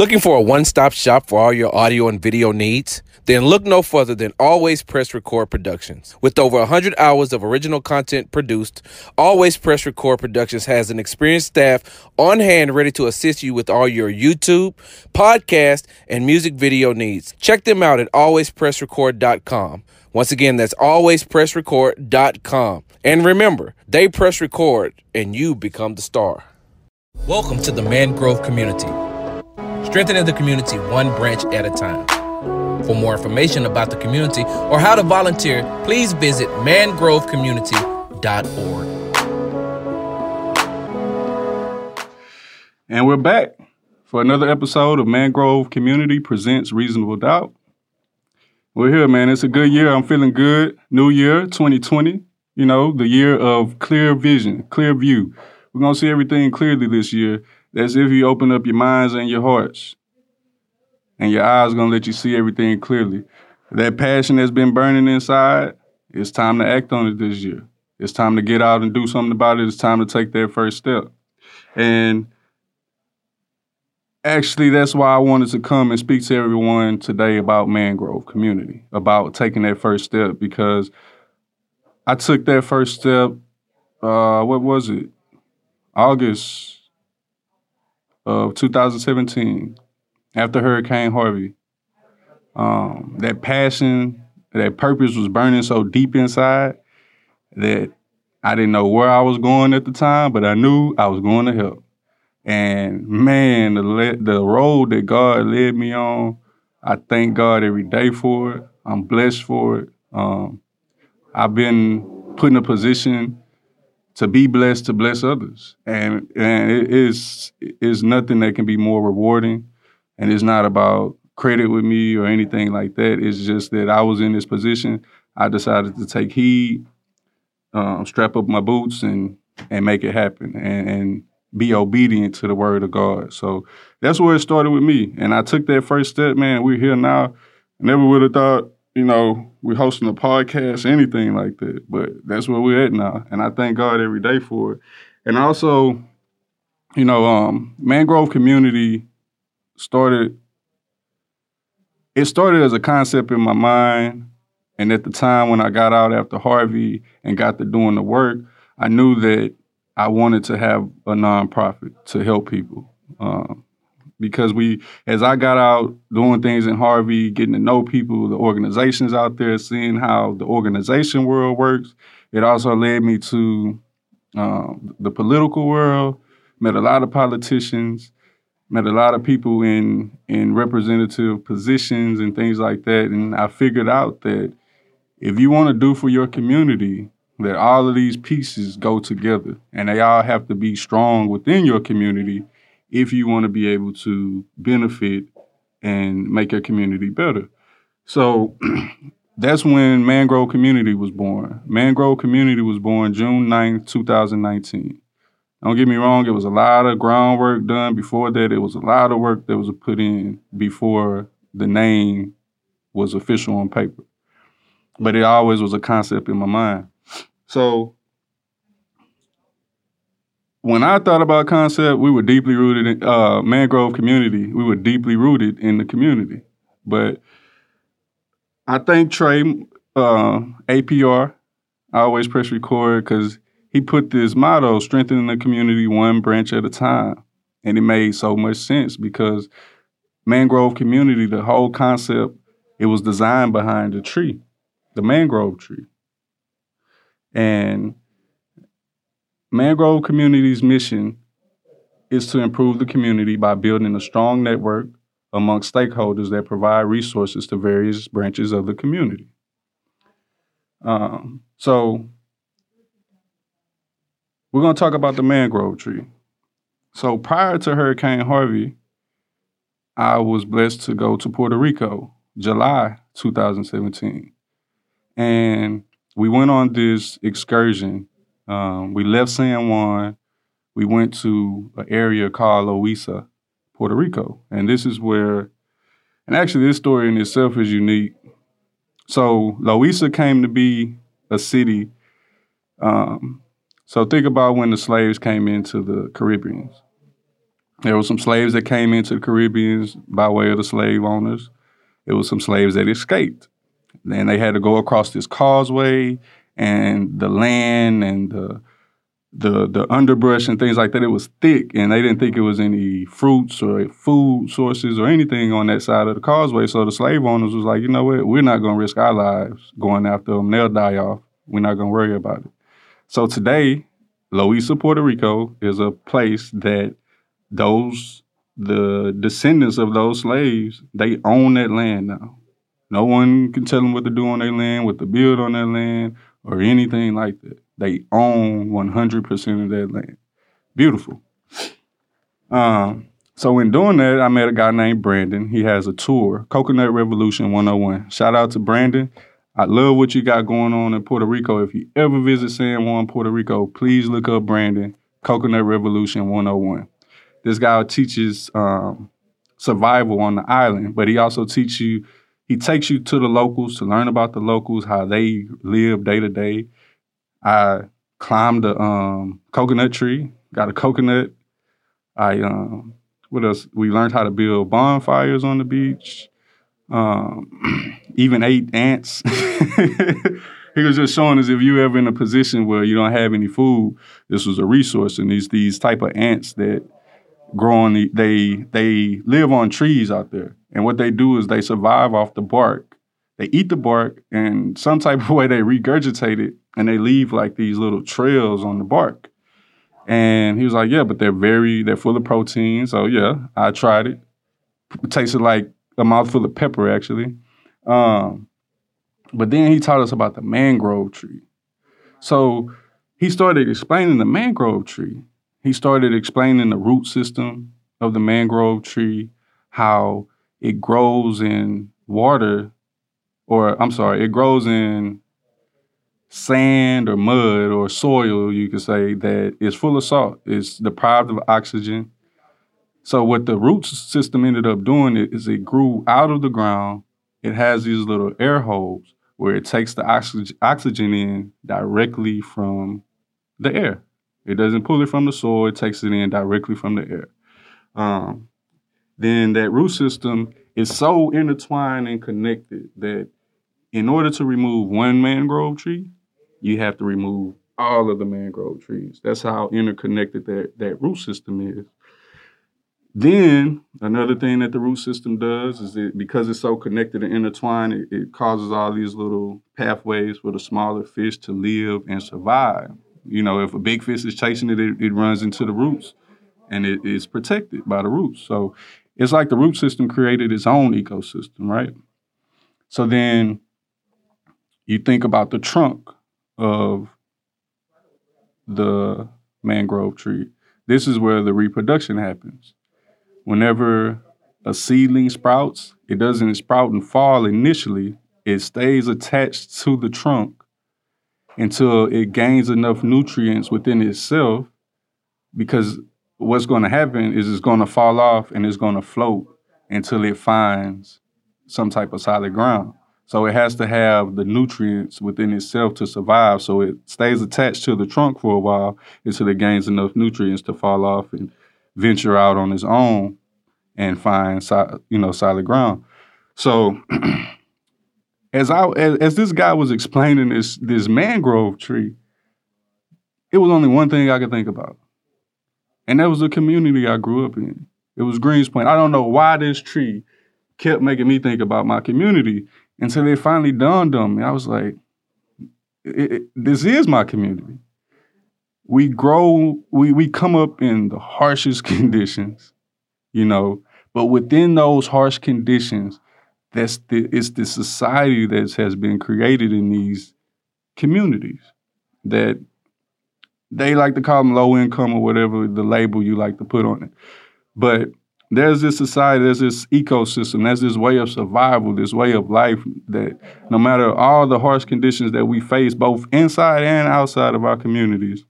Looking for a one stop shop for all your audio and video needs? Then look no further than Always Press Record Productions. With over 100 hours of original content produced, Always Press Record Productions has an experienced staff on hand ready to assist you with all your YouTube, podcast, and music video needs. Check them out at alwayspressrecord.com. Once again, that's alwayspressrecord.com. And remember, they press record and you become the star. Welcome to the Mangrove Community strengthening the community one branch at a time. For more information about the community or how to volunteer, please visit mangrovecommunity.org. And we're back for another episode of Mangrove Community Presents Reasonable Doubt. We're here, man. It's a good year. I'm feeling good. New year, 2020. You know, the year of clear vision, clear view. We're going to see everything clearly this year that's if you open up your minds and your hearts. And your eyes gonna let you see everything clearly. That passion that's been burning inside, it's time to act on it this year. It's time to get out and do something about it. It's time to take that first step. And actually, that's why I wanted to come and speak to everyone today about Mangrove Community, about taking that first step, because I took that first step, uh, what was it? August of 2017 after Hurricane Harvey. Um, that passion, that purpose was burning so deep inside that I didn't know where I was going at the time, but I knew I was going to help. And man, the le- the road that God led me on, I thank God every day for it. I'm blessed for it. Um, I've been put in a position to be blessed to bless others. And and it is is nothing that can be more rewarding. And it's not about credit with me or anything like that. It's just that I was in this position. I decided to take heed, um, strap up my boots, and and make it happen, and, and be obedient to the word of God. So that's where it started with me. And I took that first step, man. We're here now. Never would have thought you know, we're hosting a podcast, anything like that. But that's where we're at now. And I thank God every day for it. And also, you know, um, Mangrove Community started, it started as a concept in my mind. And at the time when I got out after Harvey and got to doing the work, I knew that I wanted to have a nonprofit to help people. Um, because we, as I got out doing things in Harvey, getting to know people, the organizations out there, seeing how the organization world works, it also led me to um, the political world. Met a lot of politicians, met a lot of people in in representative positions and things like that, and I figured out that if you want to do for your community, that all of these pieces go together, and they all have to be strong within your community if you want to be able to benefit and make your community better. So that's when Mangrove Community was born. Mangrove Community was born June 9th, 2019. Don't get me wrong, it was a lot of groundwork done before that. It was a lot of work that was put in before the name was official on paper. But it always was a concept in my mind. So when I thought about concept, we were deeply rooted in uh, mangrove community. We were deeply rooted in the community. But I think Trey, uh, APR, I always press record because he put this motto, strengthening the community one branch at a time. And it made so much sense because mangrove community, the whole concept, it was designed behind the tree, the mangrove tree. And Mangrove Community's mission is to improve the community by building a strong network among stakeholders that provide resources to various branches of the community. Um, so, we're going to talk about the mangrove tree. So, prior to Hurricane Harvey, I was blessed to go to Puerto Rico, July 2017. And we went on this excursion um, we left San Juan. We went to an area called Loíza, Puerto Rico. And this is where, and actually, this story in itself is unique. So, Loíza came to be a city. Um, so, think about when the slaves came into the Caribbean. There were some slaves that came into the Caribbeans by way of the slave owners. There was some slaves that escaped. Then they had to go across this causeway and the land and the the the underbrush and things like that. It was thick, and they didn't think it was any fruits or food sources or anything on that side of the causeway. So the slave owners was like, you know what, we're not going to risk our lives going after them. They'll die off. We're not going to worry about it. So today, Loíza, Puerto Rico, is a place that those the descendants of those slaves they own that land now. No one can tell them what to do on their land, what to build on their land, or anything like that. They own 100% of that land. Beautiful. Um, so in doing that, I met a guy named Brandon. He has a tour, Coconut Revolution 101. Shout out to Brandon. I love what you got going on in Puerto Rico. If you ever visit San Juan, Puerto Rico, please look up Brandon, Coconut Revolution 101. This guy teaches um, survival on the island, but he also teaches you he takes you to the locals to learn about the locals, how they live day to day. I climbed a um, coconut tree, got a coconut. I um, what else? We learned how to build bonfires on the beach. Um, even ate ants. he was just showing us if you ever in a position where you don't have any food, this was a resource. And these these type of ants that grow on the, they they live on trees out there. And what they do is they survive off the bark. They eat the bark and some type of way they regurgitate it and they leave like these little trails on the bark. And he was like, Yeah, but they're very, they're full of protein. So yeah, I tried it. It tasted like a mouthful of pepper, actually. Um, but then he taught us about the mangrove tree. So he started explaining the mangrove tree. He started explaining the root system of the mangrove tree, how it grows in water, or I'm sorry, it grows in sand or mud or soil, you could say, that is full of salt. It's deprived of oxygen. So what the root system ended up doing is it grew out of the ground. It has these little air holes where it takes the oxygen, in directly from the air. It doesn't pull it from the soil, it takes it in directly from the air. Um, then that root system is so intertwined and connected that in order to remove one mangrove tree, you have to remove all of the mangrove trees. That's how interconnected that, that root system is. Then another thing that the root system does is that because it's so connected and intertwined, it, it causes all these little pathways for the smaller fish to live and survive. You know, if a big fish is chasing it, it, it runs into the roots and it is protected by the roots. So it's like the root system created its own ecosystem, right? So then you think about the trunk of the mangrove tree. This is where the reproduction happens. Whenever a seedling sprouts, it doesn't sprout and fall initially. It stays attached to the trunk until it gains enough nutrients within itself because what's going to happen is it's going to fall off and it's going to float until it finds some type of solid ground. So it has to have the nutrients within itself to survive. So it stays attached to the trunk for a while until it gains enough nutrients to fall off and venture out on its own and find you know solid ground. So as I as, as this guy was explaining this this mangrove tree, it was only one thing I could think about. And that was the community I grew up in. It was Greenspoint. I don't know why this tree kept making me think about my community until it finally dawned on me. I was like, it, it, this is my community. We grow, we, we come up in the harshest conditions, you know, but within those harsh conditions, that's the it's the society that has been created in these communities that they like to call them low income or whatever the label you like to put on it. But there's this society, there's this ecosystem, there's this way of survival, this way of life that no matter all the harsh conditions that we face, both inside and outside of our communities,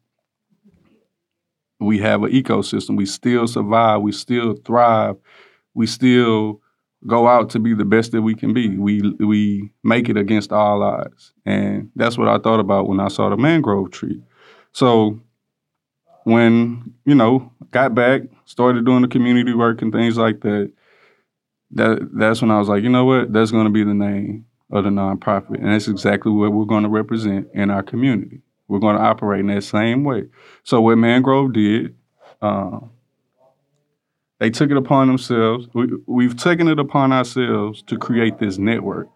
we have an ecosystem. We still survive, we still thrive, we still go out to be the best that we can be. We we make it against all odds. And that's what I thought about when I saw the mangrove tree. So when you know got back, started doing the community work and things like that, that that's when I was like, you know what, that's going to be the name of the nonprofit, and that's exactly what we're going to represent in our community. We're going to operate in that same way. So what Mangrove did, uh, they took it upon themselves. We, we've taken it upon ourselves to create this network.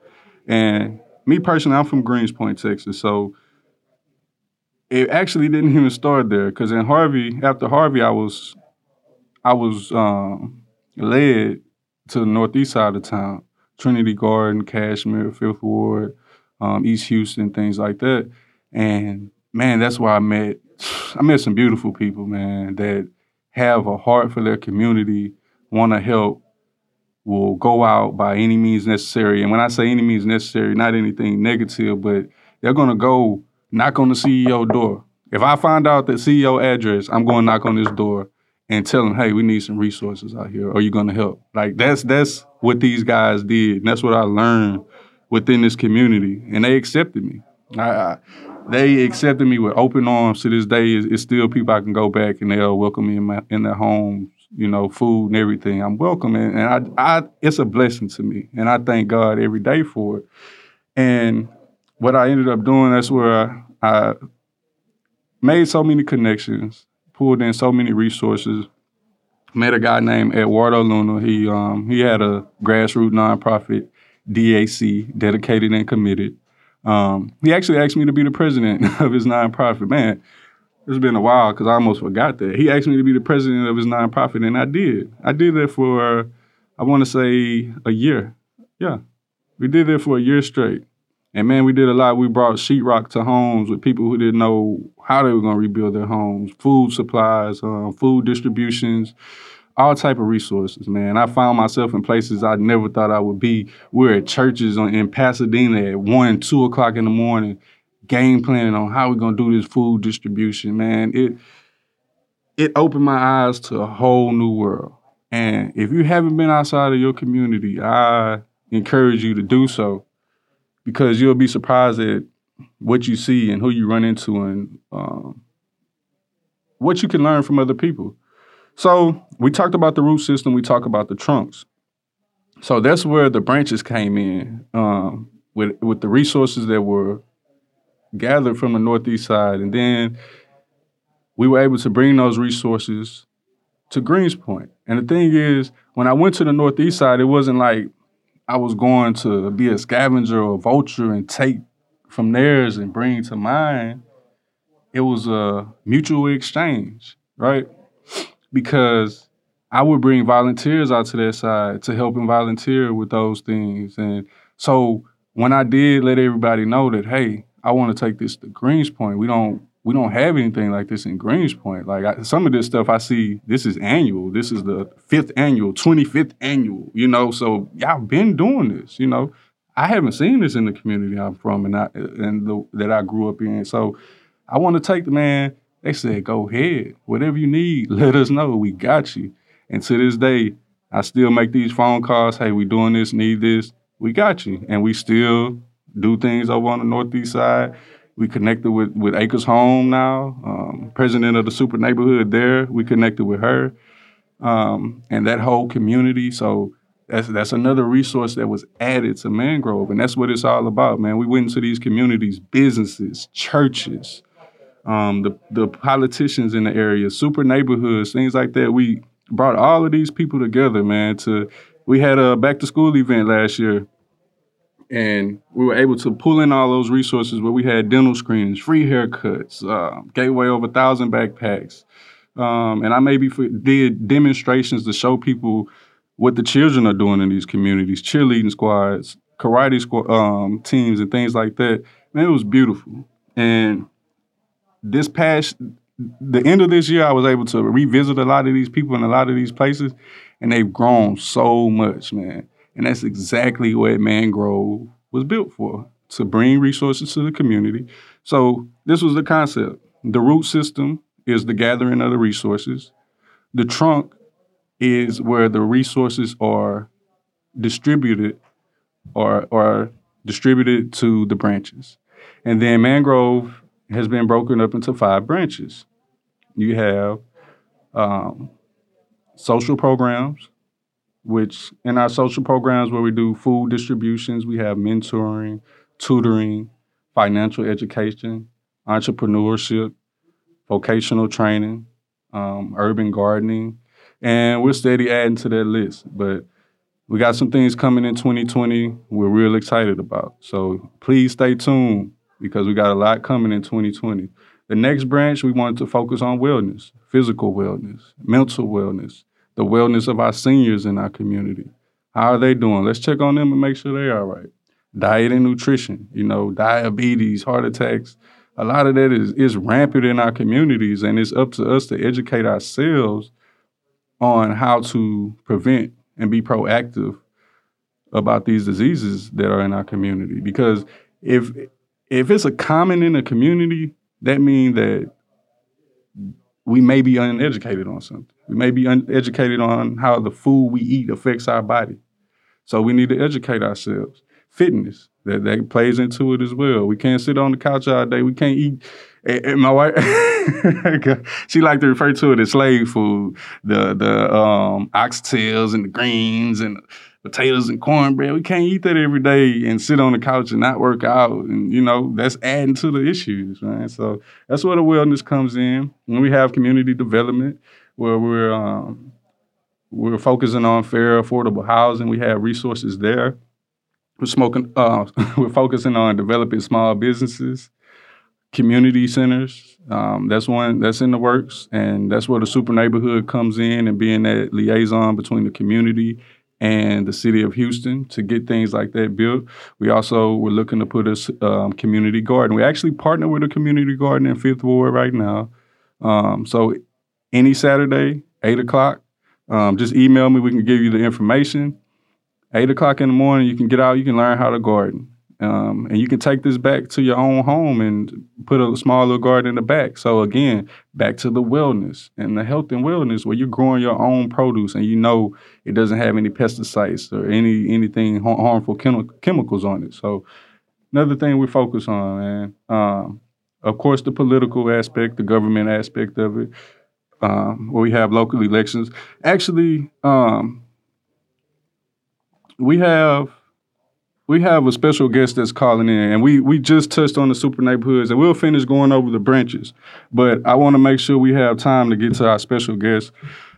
And me personally, I'm from Greenspoint, Texas, so it actually didn't even start there because in Harvey, after Harvey, I was I was um, led to the northeast side of town, Trinity Garden, Kashmere, Fifth Ward, um, East Houston, things like that. And man, that's where I met I met some beautiful people, man, that have a heart for their community, want to help, will go out by any means necessary. And when I say any means necessary, not anything negative, but they're gonna go knock on the CEO door. If I find out the CEO address, I'm going to knock on this door and tell them, hey, we need some resources out here. Are you going to help? Like that's that's what these guys did, and that's what I learned within this community, and they accepted me. I, I, they accepted me with open arms. To this day, it's, still people I can go back and they'll welcome me in my in their homes. You know, food and everything. I'm welcome, and, and I, I it's a blessing to me, and I thank God every day for it. And what I ended up doing, that's where I, I made so many connections, pulled in so many resources. Met a guy named Eduardo Luna. He um, he had a grassroots nonprofit, DAC, dedicated and committed. Um, he actually asked me to be the president of his nonprofit. Man, it's been a while because I almost forgot that. He asked me to be the president of his nonprofit, and I did. I did that for, I want to say, a year. Yeah, we did that for a year straight. And man, we did a lot. We brought sheetrock to homes with people who didn't know how they were going to rebuild their homes, food supplies, um, food distributions, all type of resources. Man, I found myself in places I never thought I would be. We're at churches in Pasadena at one, two o'clock in the morning, game planning on how we're to do this food distribution. Man, it it opened my eyes to a whole new world. And if you haven't been outside of your community, I encourage you to do so because you'll be surprised at what you see and who you run into and um, what you can learn from other people. So we talked about the root system. We talked about the trunks. So that's where the branches came in um, with with the resources that were gathered from the northeast side, and then we were able to bring those resources to Greenspoint. And the thing is, when I went to the northeast side, it wasn't like I was going to be a scavenger or a vulture and take from theirs and bring to mine, it was a mutual exchange, right? Because I would bring volunteers out to their side to help them volunteer with those things. And so when I did let everybody know that, hey, I want to take this to Greenspoint, we don't we don't have anything like this in Greenspoint. Like I, some of this stuff I see, this is annual. This is the fifth annual, 25th annual, you know, so y'all been doing this, you know. I haven't seen this in the community I'm from and I, and the, that I grew up in. So I want to take the man, they said, go ahead. Whatever you need, let us know. We got you. And to this day, I still make these phone calls. Hey, we doing this, need this. We got you. And we still do things over on the Northeast side we connected with, with Acres Home now, um, president of the super neighborhood there. We connected with her um, and that whole community. So that's that's another resource that was added to Mangrove, and that's what it's all about, man. We went into these communities, businesses, churches, um, the the politicians in the area, super neighborhoods, things like that. We brought all of these people together, man. To we had a back to school event last year and we were able to pull in all those resources where we had dental screenings, free haircuts, uh, gave away over thousand backpacks, um, and I maybe did demonstrations to show people what the children are doing in these communities, cheerleading squads, karate squad um, teams, and things like that. Man, it was beautiful. And this past the end of this year, I was able to revisit a lot of these people in a lot of these places, and they've grown so much, man. And that's exactly what Mangrove was built for to bring resources to the community. So, this was the concept. The root system is the gathering of the resources, the trunk is where the resources are distributed or, or distributed to the branches. And then Mangrove has been broken up into five branches. You have um, social programs, which in our social programs where we do food distributions, we have mentoring, tutoring, financial education, entrepreneurship, vocational training, um, urban gardening, and we're steady adding to that list. But we got some things coming in 2020 we're real excited about. So please stay tuned because we got a lot coming in 2020. The next branch, we wanted to focus on wellness, physical wellness, mental wellness, the wellness of our seniors in our community. How are they doing? Let's check on them and make sure they're all right. Diet and nutrition, you know, diabetes, heart attacks. A lot of that is, is rampant in our communities, and it's up to us to educate ourselves on how to prevent and be proactive about these diseases that are in our community. Because if if it's a common in a community, that means that we may be uneducated on something. We may be uneducated on how the food we eat affects our body. So we need to educate ourselves. Fitness that that plays into it as well. We can't sit on the couch all day. We can't eat. And my wife, she like to refer to it as slave food. The the um, oxtails and the greens and potatoes and cornbread. We can't eat that every day and sit on the couch and not work out. And, you know, that's adding to the issues, right? So that's where the wellness comes in. When we have community development where we're um, we're focusing on fair, affordable housing. We have resources there. We're smoking. Uh, we're focusing on developing small businesses, community centers. Um, that's one that's in the works, and that's where the super neighborhood comes in and being that liaison between the community and the city of Houston to get things like that built. We also were looking to put a um, community garden. We actually partner with a community garden in Fifth Ward right now. Um, so any Saturday, eight o'clock, um, just email me. We can give you the information. Eight o'clock in the morning, you can get out. You can learn how to garden. Um, and you can take this back to your own home and put a small little garden in the back. So again, back to the wellness and the health and wellness where you're growing your own produce and you know it doesn't have any pesticides or any anything harmful chem- chemicals on it. So another thing we focus on, man. Um, of course, the political aspect, the government aspect of it, um, where we have local elections. Actually, um, we have we have a special guest that's calling in, and we we just touched on the super neighborhoods, and we'll finish going over the branches. But I want to make sure we have time to get to our special guest.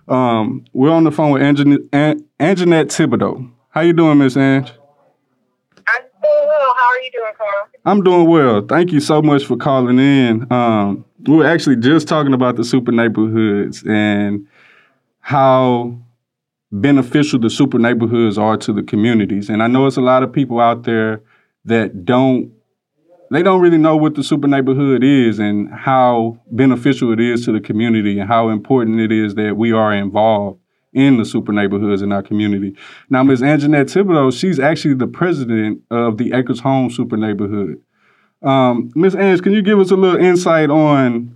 Um, we're on the phone with Anjanette, Anjanette Thibodeau. How you doing, Miss Ange? I'm doing well. How are you doing, Carl? I'm doing well. Thank you so much for calling in. Um, we were actually just talking about the super neighborhoods and how beneficial the super neighborhoods are to the communities. And I know it's a lot of people out there that don't they don't really know what the super neighborhood is and how beneficial it is to the community and how important it is that we are involved in the super neighborhoods in our community. Now, Ms. Anjanette Thibodeau, she's actually the president of the Acres Home Super Neighborhood. Um, Ms. Ange, can you give us a little insight on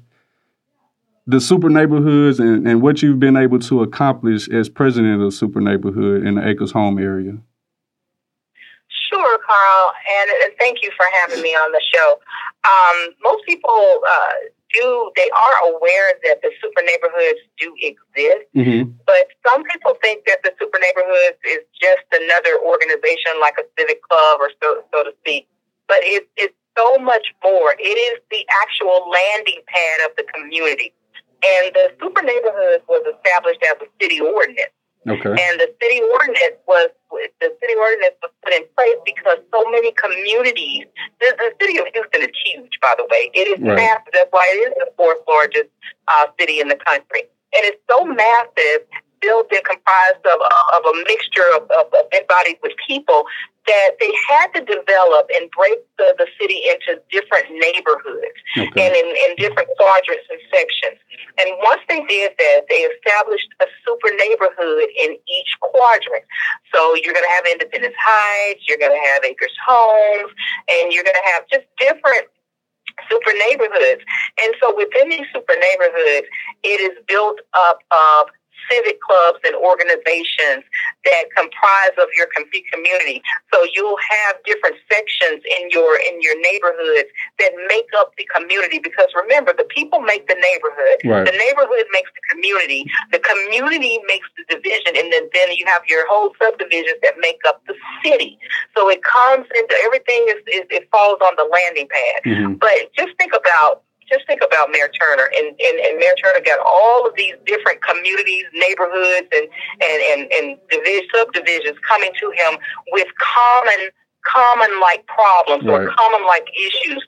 the super neighborhoods and, and what you've been able to accomplish as president of the super neighborhood in the Acres Home area. Sure, Carl, and, thank you for having me on the show. Um, most people uh, do, they are aware that the super neighborhoods do exist, mm-hmm. but some people think that the super neighborhoods is just another organization like a civic club or so, so to speak. But it, it's so much more. It is the actual landing pad of the community. And the super neighborhood was established as a city ordinance. Okay. And the city ordinance was the city ordinance was put in place because so many communities. The, the city of Houston is huge, by the way. It is right. massive. That's why it is the fourth largest uh, city in the country, and it's so massive built and comprised of, uh, of a mixture of, of, of bodies with people that they had to develop and break the, the city into different neighborhoods okay. and in, in different quadrants and sections. And once they did that, they established a super neighborhood in each quadrant. So you're going to have Independence Heights, you're going to have Acres Homes, and you're going to have just different super neighborhoods. And so within these super neighborhoods, it is built up of civic clubs and organizations that comprise of your community. So you'll have different sections in your in your neighborhoods that make up the community. Because remember, the people make the neighborhood. Right. The neighborhood makes the community. The community makes the division, and then then you have your whole subdivisions that make up the city. So it comes into everything is, is it falls on the landing pad. Mm-hmm. But just think about just think about Mayor Turner, and, and, and Mayor Turner got all of these different communities, neighborhoods, and and and, and division, subdivisions coming to him with common common like problems Right. or common like issues.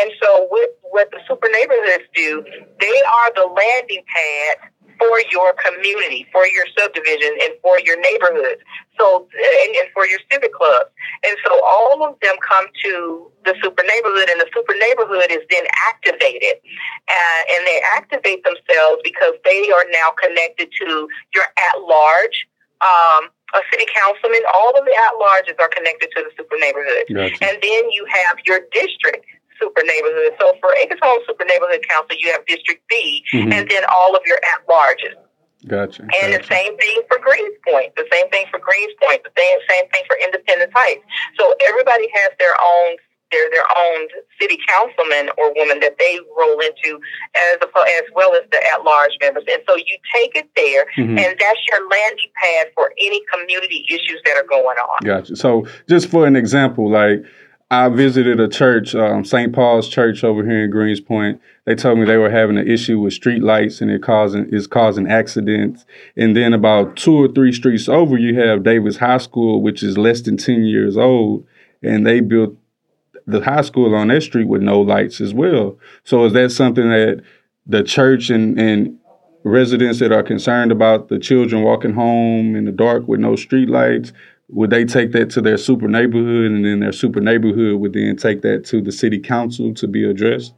And so with what the super neighborhoods do, they are the landing pad for your community, for your subdivision, and for your neighborhood. So and, and for your civic clubs. And so all of them come to the super neighborhood, and the super neighborhood is then activated. Uh, and they activate themselves because they are now connected to your at large. Um, a city councilman, all of the at larges are connected to the super neighborhood. Gotcha. And then you have your district super neighborhood. So for Acres Home Super Neighborhood Council, you have District B, Mhm. and then all of your at larges. Gotcha. And the same thing for Greens Point, the same thing for Greenspoint, the same same thing for Independence Heights. So everybody has their own their their own city councilman or woman that they roll into as oppo- as well as the at large members. And so you take it there, Mhm. and that's your landing pad for any community issues that are going on. Gotcha. So, just for an example, like I visited a church, um, St. Paul's Church over here in Greenspoint. They told me they were having an issue with street lights and it causing is causing accidents. And then about two or three streets over, you have Davis High School, which is less than ten years old, and they built the high school on that street with no lights as well. So, is that something that the church and and residents that are concerned about the children walking home in the dark with no street lights would they take that to their super neighborhood and then their super neighborhood would then take that to the city council to be addressed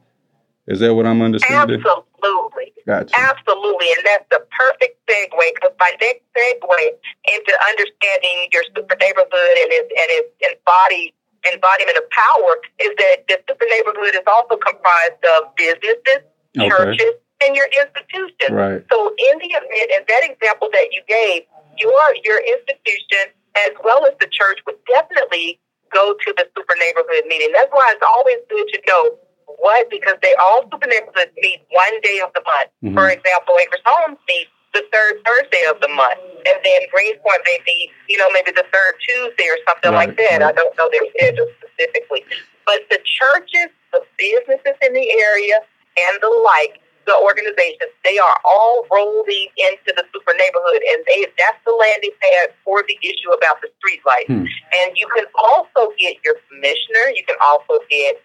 is that what i'm understanding Absolutely. gotcha Absolutely, and that's the perfect segue because my next segue into understanding your super neighborhood and its and its embody embodiment of power is that the super neighborhood is also comprised of businesses, Okay. churches, and your institutions. right So in the event, in that example that you gave, your your institution as well as the church would definitely go to the super neighborhood meeting. That's why it's always good to know what because they all super neighborhoods meet one day of the month. Mhm. For example, Acres Homes meets the third Thursday of the month, and then Greenspoint may be, you know, maybe the third Tuesday or something Right, like that. right. I don't know their schedule specifically, but the churches, the businesses in the area, and the like, the organizations, they are all rolling into the super neighborhood, and they that's the landing pad for the issue about the street lights. Hmm. And you can also get your commissioner. You can also get,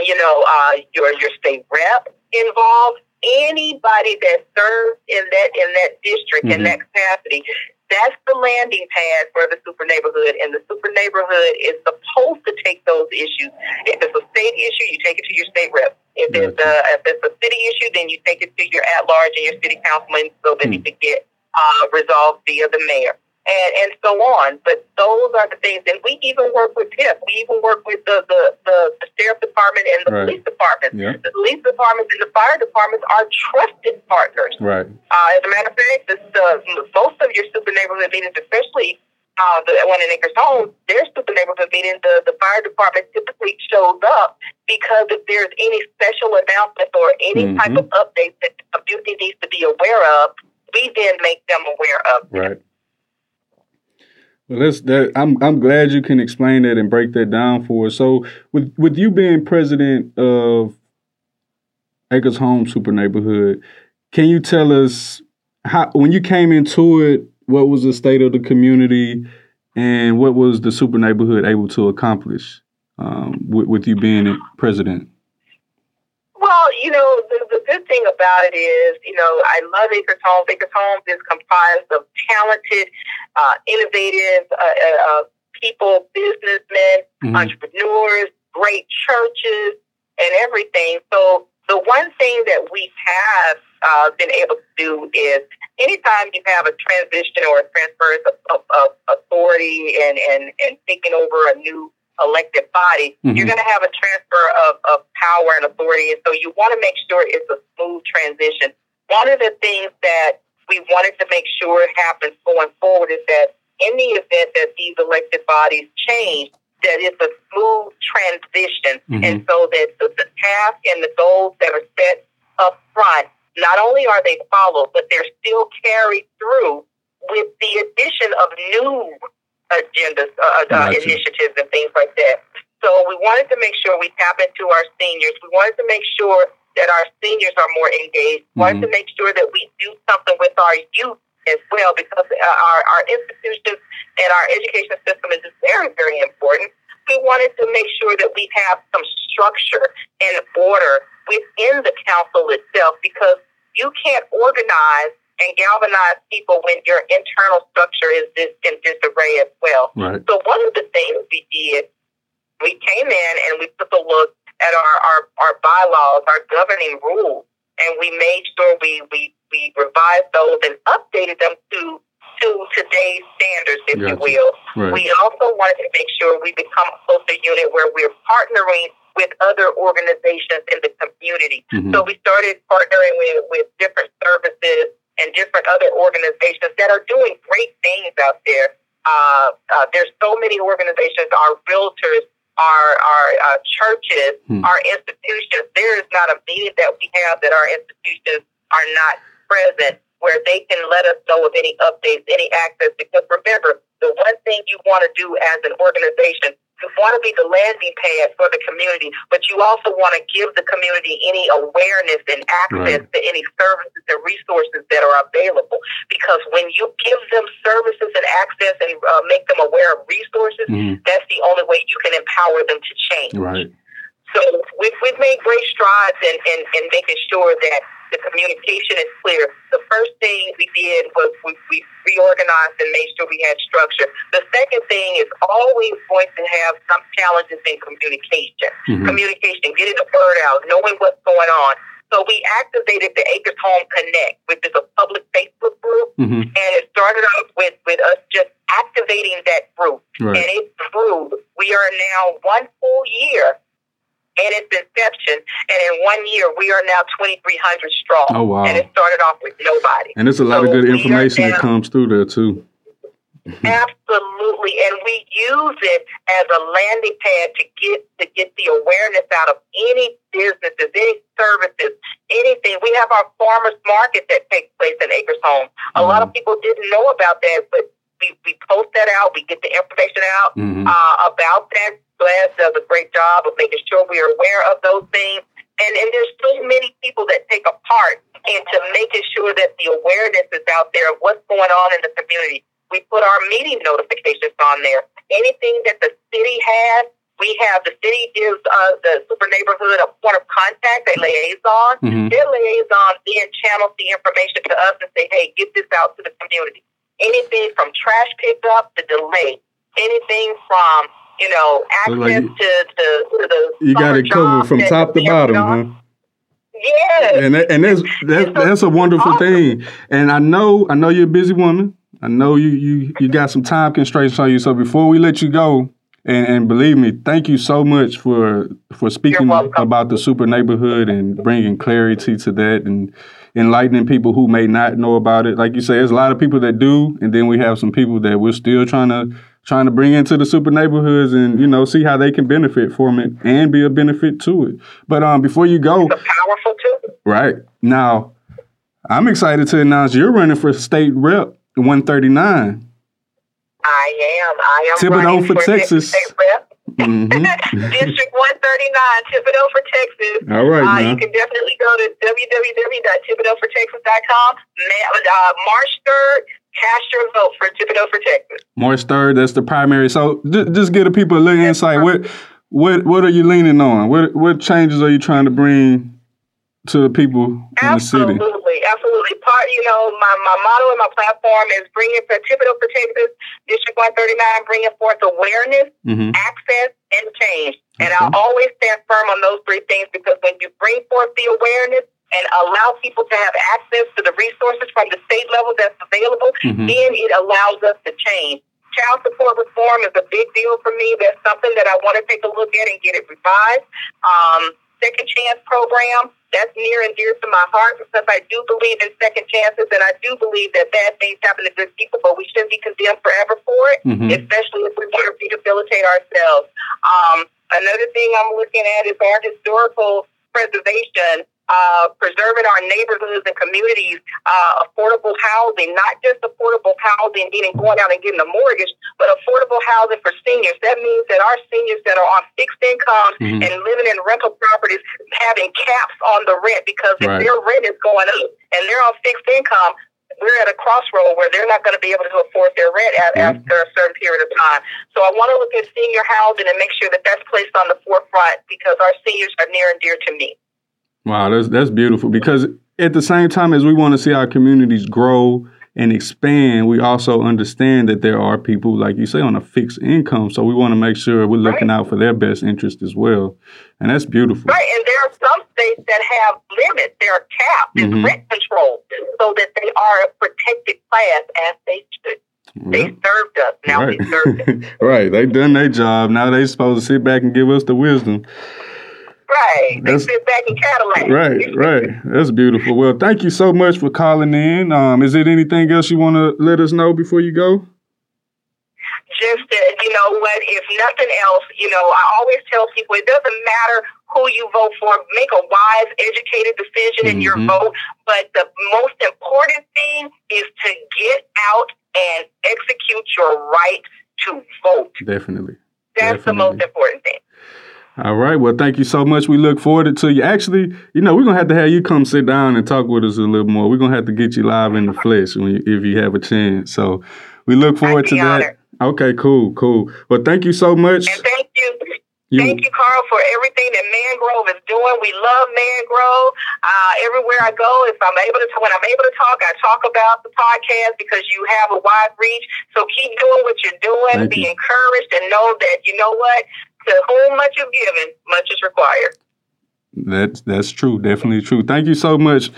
you know, uh, your your state rep involved. Anybody that serves in that in that district in Mhm. that capacity. That's the landing pad for the super neighborhood, and the super neighborhood is supposed to take those issues. If it's a state issue, you take it to your state rep. If it's a if it's a city issue, then you take it to your at large and your city councilman so that Hmm. it can get uh, resolved via the mayor and and so on. But those are the things, and we even work with TIP. We even work with the the, the, the sheriff department and the Right. police department. yeah The police departments and the fire departments are trusted partners. right Uh, as a matter of fact, the, the, most of your super neighborhood meetings, especially uh, the one in Acres Homes, their super neighborhood meeting, the, the fire department typically shows up because if there's any special announcements or any Mhm. type of updates that the community needs to be aware of, we then make them aware of. right well that's that i'm i'm glad you can explain that and break that down for us. So with with you being president of acres home super neighborhood can you tell us how when you came into it what was the state of the community and what was the super neighborhood able to accomplish um, with, with you being president? Well, you know, the, the good thing about it is, you know, I love Acres Homes. Acres Homes is comprised of talented, uh, innovative uh, uh, uh, people, businessmen, Mhm. entrepreneurs, great churches, and everything. So the one thing that we have uh, been able to do is anytime you have a transition or a transfer of, of, of authority and, and, and taking over a new elected body, Mhm. you're going to have a transfer of, of power and authority. And so you want to make sure it's a smooth transition. One of the things that we wanted to make sure happens going forward is that in the event that these elected bodies change, that it's a smooth transition, mm-hmm. and so that the, the task and the goals that are set up front, not only are they followed, but they're still carried through with the addition of new agendas, uh, uh, initiatives, and things like that. So we wanted to make sure we tap into our seniors. We wanted to make sure that our seniors are more engaged. We wanted mm-hmm. to make sure that we do something with our youth as well because uh, our, our institutions and our education system is very, very important. We wanted to make sure that we have some structure and order within the council itself because you can't organize and galvanize people when your internal structure is this in disarray as well. Right. So one of the things we did, we came in and we took a look at our, our, our bylaws, our governing rules, and we made sure we, we, we revised those and updated them to to today's standards, if gotcha. you will. Right. We also wanted to make sure we become a closer unit where we're partnering with other organizations in the community. Mm-hmm. So we started partnering with, with different services and different other organizations that are doing great things out there. Uh, uh, there's so many organizations, our realtors, our our uh, churches, hmm. our institutions. There is not a meeting that we have that our institutions are not present where they can let us know of any updates, any access. Because remember, the one thing you want to do as an organization you want to be the landing pad for the community, but you also want to give the community any awareness and access right. to any services and resources that are available. Because when you give them services and access and uh, make them aware of resources, mm-hmm. that's the only way you can empower them to change. Right. So we've, we've made great strides in, in, in making sure that the communication is clear. The first thing we did was we, we reorganized and made sure we had structure. The second thing is always going to have some challenges in communication. Mm-hmm. Communication, getting the word out, knowing what's going on. So we activated the Acres Home Connect, which is a public Facebook group, mm-hmm. and it started off with, with us just activating that group. Right. And it grew. We are now one full year in its inception, and in one year we are now 2,300 strong. Oh wow! And it started off with nobody. And there's a lot so of good information that comes through there too. Absolutely, and we use it as a landing pad to get to get the awareness out of any businesses, any services, anything. We have our farmers market that takes place in Acres Home. A mm-hmm. lot of people didn't know about that, but we, we post that out. We get the information out mm-hmm. uh, about that Glass does a great job of making sure we are aware of those things. And, and there's so many people that take a part into making sure that the awareness is out there of what's going on in the community. We put our meeting notifications on there. Anything that the city has, we have the city gives uh, the super neighborhood a point of contact, a liaison. Mm-hmm. Their liaison then channels the information to us and say, hey, get this out to the community. Anything from trash pickup to delay, anything from you know, access like, to, to, to the you got it covered from top to bottom, huh? Yeah, and that, and that's that's that's a wonderful awesome. thing. And I know I know you're a busy woman. I know you you you got some time constraints on you. So before we let you go, and, and believe me, thank you so much for for speaking about the super neighborhood and bringing clarity to that and enlightening people who may not know about it. Like you say, there's a lot of people that do, and then we have some people that we're still trying to trying to bring into the super neighborhoods and you know see how they can benefit from it and be a benefit to it. But um, before you go, powerful too. Right now, I'm excited to announce you're running for state rep 139. I am. I am. Thibodeau for, for Texas. State rep. Mm-hmm. District 139, Thibodaux for Texas. All right. Uh, you can definitely go to www.thibodauxfortexas.com. Uh, March 3rd, cast your vote for Thibodaux for Texas. March 3rd, that's the primary. So just give the people a little insight. What, what, what are you leaning on? What, what changes are you trying to bring to the people in the city? Absolutely, absolutely. Part, you know, my, my motto and my platform is bringing for Thibodaux for Texas, District 139, bringing forth awareness, mm-hmm. access, and change. And. I'll always stand firm on those three things because when you bring forth the awareness and allow people to have access to the resources from the state level that's available, mm-hmm. then it allows us to change. Child support reform is a big deal for me. That's something that I want to take a look at and get it revised. Um, second chance program. That's near and dear to my heart because I do believe in second chances, and I do believe that bad things happen to good people, but we shouldn't be condemned forever for it, mm-hmm. especially if we want to rehabilitate ourselves. Um, another thing I'm looking at is our historical preservation uh, preserving our neighborhoods and communities, uh, affordable housing, not just affordable housing, meaning going out and getting a mortgage, but affordable housing for seniors. That means that our seniors that are on fixed incomes mm-hmm. and living in rental properties having caps on the rent because if right. their rent is going up and they're on fixed income, we're at a crossroad where they're not going to be able to afford their rent at, mm-hmm. after a certain period of time. So I want to look at senior housing and make sure that that's placed on the forefront because our seniors are near and dear to me. Wow, that's that's beautiful because at the same time as we want to see our communities grow and expand, we also understand that there are people, like you say, on a fixed income. So we want to make sure we're looking right. out for their best interest as well. And that's beautiful. Right. And there are some states that have limits, there are caps and mm-hmm. rent control so that they are a protected class as they should. They served us. Now right. they served us. right. They've done their job. Now they're supposed to sit back and give us the wisdom. Right. That's, they sit back in Cadillac. Right, right. That's beautiful. Well, thank you so much for calling in. Um, is there anything else you want to let us know before you go? Just that, you know what, if nothing else, you know, I always tell people it doesn't matter who you vote for. Make a wise, educated decision mm-hmm. in your mm-hmm. vote. But the most important thing is to get out and execute your right to vote. Definitely. That's Definitely. the most important. All right. Well, thank you so much. We look forward to you. Actually, you know, we're gonna have to have you come sit down and talk with us a little more. We're gonna have to get you live in the flesh when you, if you have a chance. So, we look forward to that. Okay. Cool. Cool. Well, thank you so much. And thank you. You, Thank you, Carl, for everything that Mangrove is doing. We love Mangrove. Uh, everywhere I go, if I'm able to, when I'm able to talk, I talk about the podcast because you have a wide reach. So keep doing what you're doing. Thank Be you. encouraged and know that you know what to whom much is given, much is required. That's that's true. Definitely true. Thank you so much,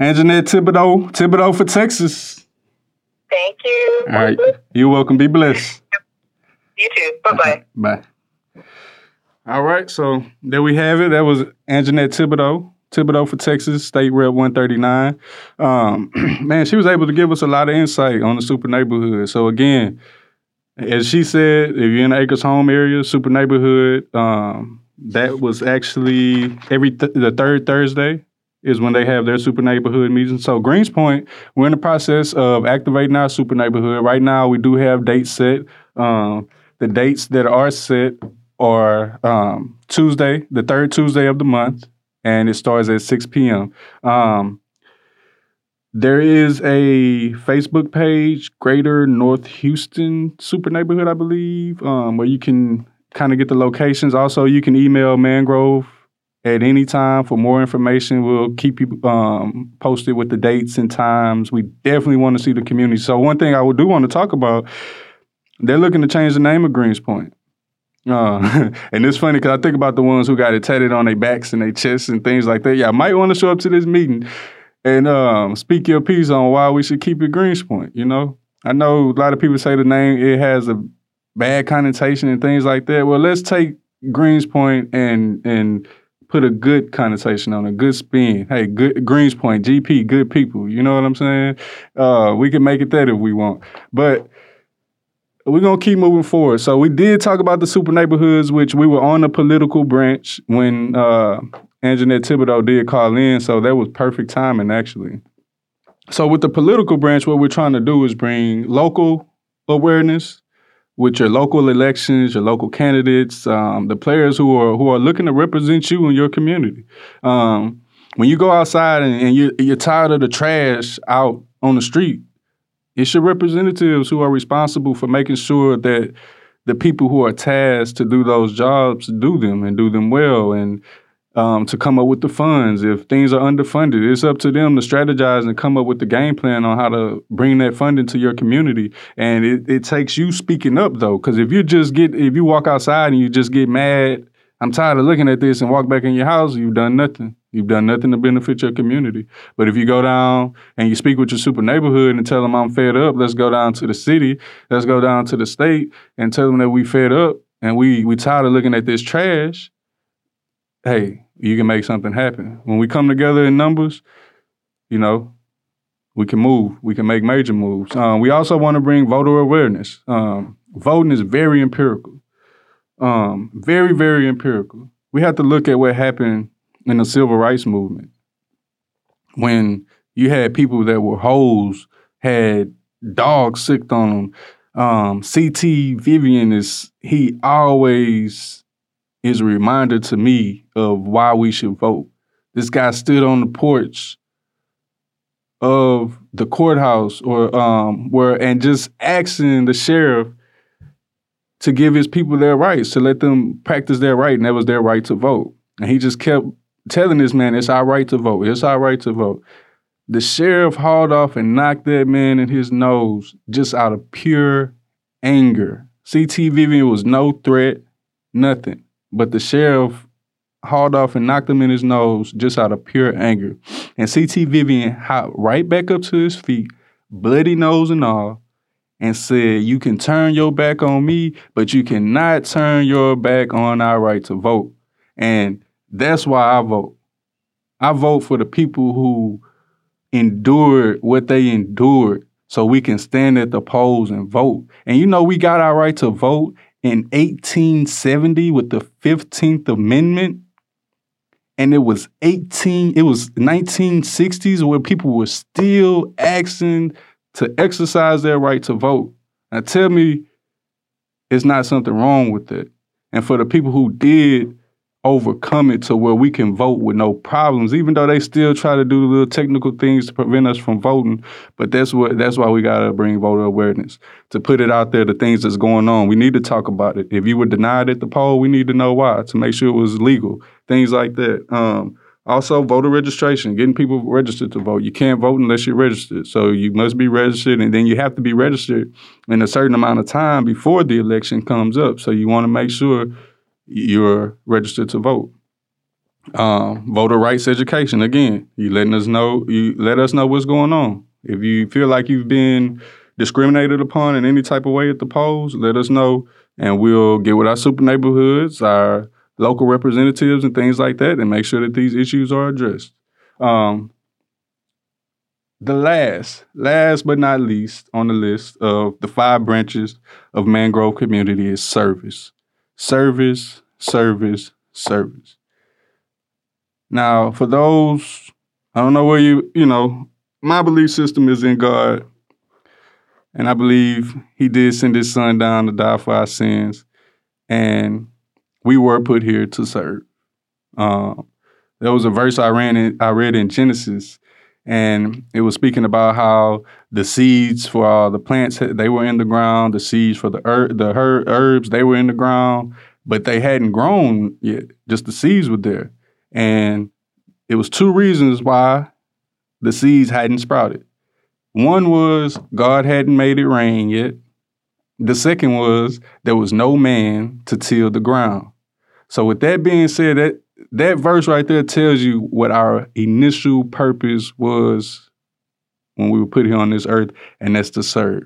Anjanette Thibodeau. Thibodeau for Texas. Thank you. All right. You're welcome. Be blessed. You too. Bye-bye. Bye. All right. So there we have it. That was Anjanette Thibodeau. Thibodeau for Texas, State Rep 139. Um, man, she was able to give us a lot of insight on the super neighborhood. So again, as she said, if you're in the Acres Home area, super neighborhood, um, that was actually every th- the third Thursday is when they have their super neighborhood meeting. So Greenspoint, we're in the process of activating our super neighborhood. Right now, we do have dates set. Um, the dates that are set are um, Tuesday, the third Tuesday of the month, and it starts at 6 p.m. Um, there is a Facebook page, Greater North Houston Super Neighborhood, I believe, um, where you can kind of get the locations. Also, you can email Mangrove at any time for more information. We'll keep you um, posted with the dates and times. We definitely want to see the community. So, one thing I do want to talk about, they're looking to change the name of Greenspoint. Uh, and it's funny because I think about the ones who got it tatted on their backs and their chests and things like that. Yeah, I might want to show up to this meeting and um, speak your piece on why we should keep it Greenspoint. You know, I know a lot of people say the name it has a bad connotation and things like that. Well, let's take Greenspoint and and put a good connotation on a good spin. Hey, good Greenspoint, GP, good people. You know what I'm saying? Uh, we can make it that if we want, but we're gonna keep moving forward. So we did talk about the super neighborhoods, which we were on the political branch when uh, Anjanette Thibodeau did call in, so that was perfect timing actually. So with the political branch, what we're trying to do is bring local awareness with your local elections, your local candidates, um, the players who are who are looking to represent you in your community. Um, when you go outside and, and you're, you're tired of the trash out on the street, it's your representatives who are responsible for making sure that the people who are tasked to do those jobs do them and do them well and um, to come up with the funds. If things are underfunded, it's up to them to strategize and come up with the game plan on how to bring that funding to your community. And it, it takes you speaking up though, because if you just get if you walk outside and you just get mad, I'm tired of looking at this and walk back in your house, you've done nothing. You've done nothing to benefit your community. But if you go down and you speak with your super neighborhood and tell them I'm fed up, let's go down to the city, let's go down to the state and tell them that we fed up and we we tired of looking at this trash. Hey, you can make something happen. When we come together in numbers, you know, we can move. We can make major moves. Um, we also want to bring voter awareness. Um, voting is very empirical, um, very, very empirical. We have to look at what happened in the civil rights movement when you had people that were hoes, had dogs sicked on them. Um, CT Vivian is he always is a reminder to me of why we should vote. This guy stood on the porch of the courthouse or um where and just asking the sheriff to give his people their rights, to let them practice their right, and that was their right to vote. And he just kept telling this man, it's our right to vote. It's our right to vote. The sheriff hauled off and knocked that man in his nose just out of pure anger. CT Vivian was no threat, nothing. But the sheriff hauled off and knocked him in his nose just out of pure anger. And CT Vivian hopped right back up to his feet, bloody nose and all, and said, You can turn your back on me, but you cannot turn your back on our right to vote. And that's why I vote. I vote for the people who endured what they endured so we can stand at the polls and vote. And you know, we got our right to vote in 1870 with the 15th Amendment. And it was 18, it was 1960s where people were still asking to exercise their right to vote. Now tell me it's not something wrong with it. And for the people who did overcome it to where we can vote with no problems, even though they still try to do little technical things to prevent us from voting. But that's what that's why we gotta bring voter awareness to put it out there. The things that's going on, we need to talk about it. If you were denied at the poll, we need to know why to make sure it was legal. Things like that. Um, also, voter registration, getting people registered to vote. You can't vote unless you're registered. So you must be registered, and then you have to be registered in a certain amount of time before the election comes up. So you want to make sure you're registered to vote. Um, voter rights education. Again, you letting us know. You let us know what's going on. If you feel like you've been discriminated upon in any type of way at the polls, let us know, and we'll get with our super neighborhoods, our local representatives, and things like that, and make sure that these issues are addressed. Um, the last, last but not least on the list of the five branches of mangrove community is service service, service, service. Now, for those, I don't know where you, you know, my belief system is in God. And I believe he did send his son down to die for our sins. And we were put here to serve. Um, there was a verse I ran in, I read in Genesis, and it was speaking about how the seeds for all the plants they were in the ground, the seeds for the er, the her- herbs they were in the ground, but they hadn't grown yet. Just the seeds were there, and it was two reasons why the seeds hadn't sprouted. One was God hadn't made it rain yet. The second was there was no man to till the ground. So with that being said, that that verse right there tells you what our initial purpose was when we were put here on this earth, and that's to serve.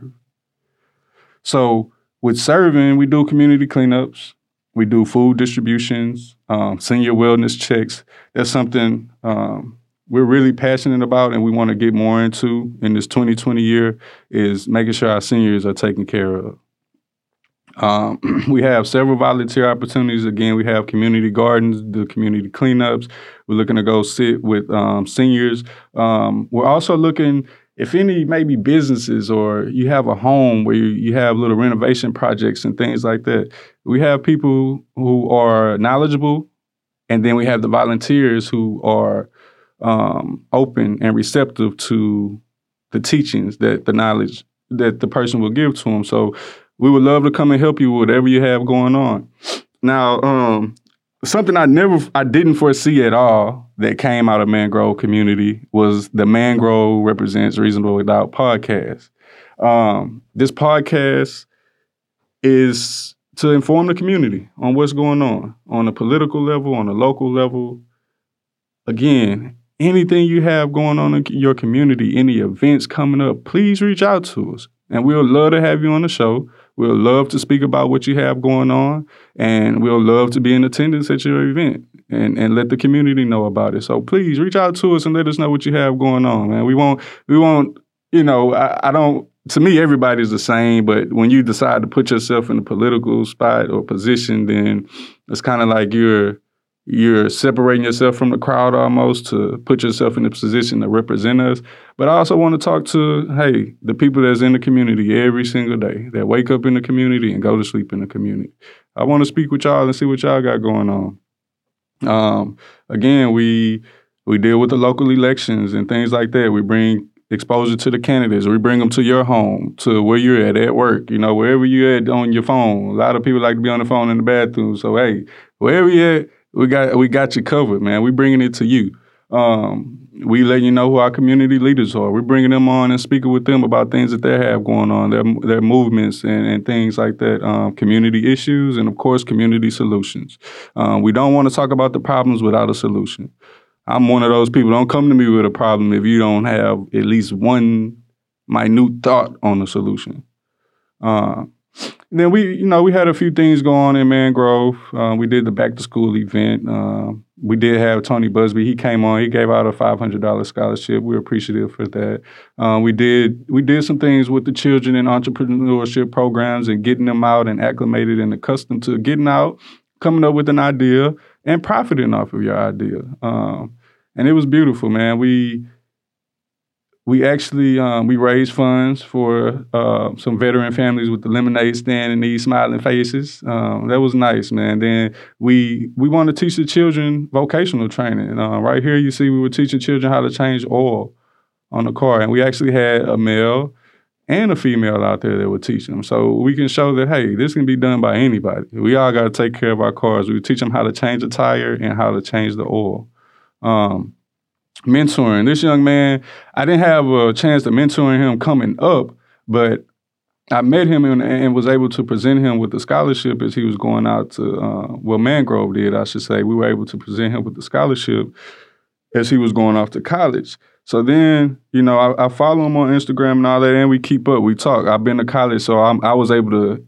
So with serving, we do community cleanups, we do food distributions, um, senior wellness checks. That's something um, we're really passionate about, and we want to get more into in this 2020 year is making sure our seniors are taken care of. Um, we have several volunteer opportunities. Again, we have community gardens, the community cleanups. We're looking to go sit with um, seniors. Um, we're also looking if any maybe businesses or you have a home where you, you have little renovation projects and things like that. We have people who are knowledgeable, and then we have the volunteers who are um, open and receptive to the teachings that the knowledge that the person will give to them. So we would love to come and help you with whatever you have going on. Now, um, something I never, I didn't foresee at all that came out of Mangrove community was the Mangrove Represents Reasonable Doubt podcast. Um, this podcast is to inform the community on what's going on on a political level, on a local level. Again, anything you have going on in your community, any events coming up, please reach out to us And we'll love to have you on the show. We'll love to speak about what you have going on, and we'll love to be in attendance at your event and, and let the community know about it. So please reach out to us and let us know what you have going on, man. We won't we won't you know I, I don't to me everybody's the same, but when you decide to put yourself in a political spot or position, then it's kind of like you're you're separating yourself from the crowd almost to put yourself in a position to represent us. But I also want to talk to, hey, the people that's in the community every single day that wake up in the community and go to sleep in the community. I want to speak with y'all and see what y'all got going on. Um, again, we we deal with the local elections and things like that. We bring exposure to the candidates. We bring them to your home, to where you're at at work. You know, wherever you're at on your phone. A lot of people like to be on the phone in the bathroom. So hey, wherever you're at we got we got you covered, man. We bringing it to you. Um, we let you know who our community leaders are. We're bringing them on and speaking with them about things that they have going on, their their movements and, and things like that, um, community issues, and of course, community solutions. Um, we don't want to talk about the problems without a solution. I'm one of those people. Don't come to me with a problem if you don't have at least one minute thought on the solution. Uh, then we, you know, we had a few things going on in Mangrove. Uh, we did the back to school event. Uh, we did have Tony Buzbee. He came on. He gave out a five hundred dollars scholarship. We are appreciative for that. Uh, we did we did some things with the children in entrepreneurship programs and getting them out and acclimated and accustomed to getting out, coming up with an idea and profiting off of your idea. Um, and it was beautiful, man. We we actually um, we raised funds for uh, some veteran families with the lemonade stand and these smiling faces. Um, that was nice, man. Then we we want to teach the children vocational training. Uh, right here, you see, we were teaching children how to change oil on the car, and we actually had a male and a female out there that would teach them. So we can show that hey, this can be done by anybody. We all got to take care of our cars. We teach them how to change a tire and how to change the oil. Um, mentoring. This young man, I didn't have a chance to mentor him coming up, but I met him and, and, was able to present him with the scholarship as he was going out to, uh, well, Mangrove did, I should say. We were able to present him with the scholarship as he was going off to college. So then, you know, I, I follow him on Instagram and all that, and we keep up. We talk. I've been to college, so I'm, I was able to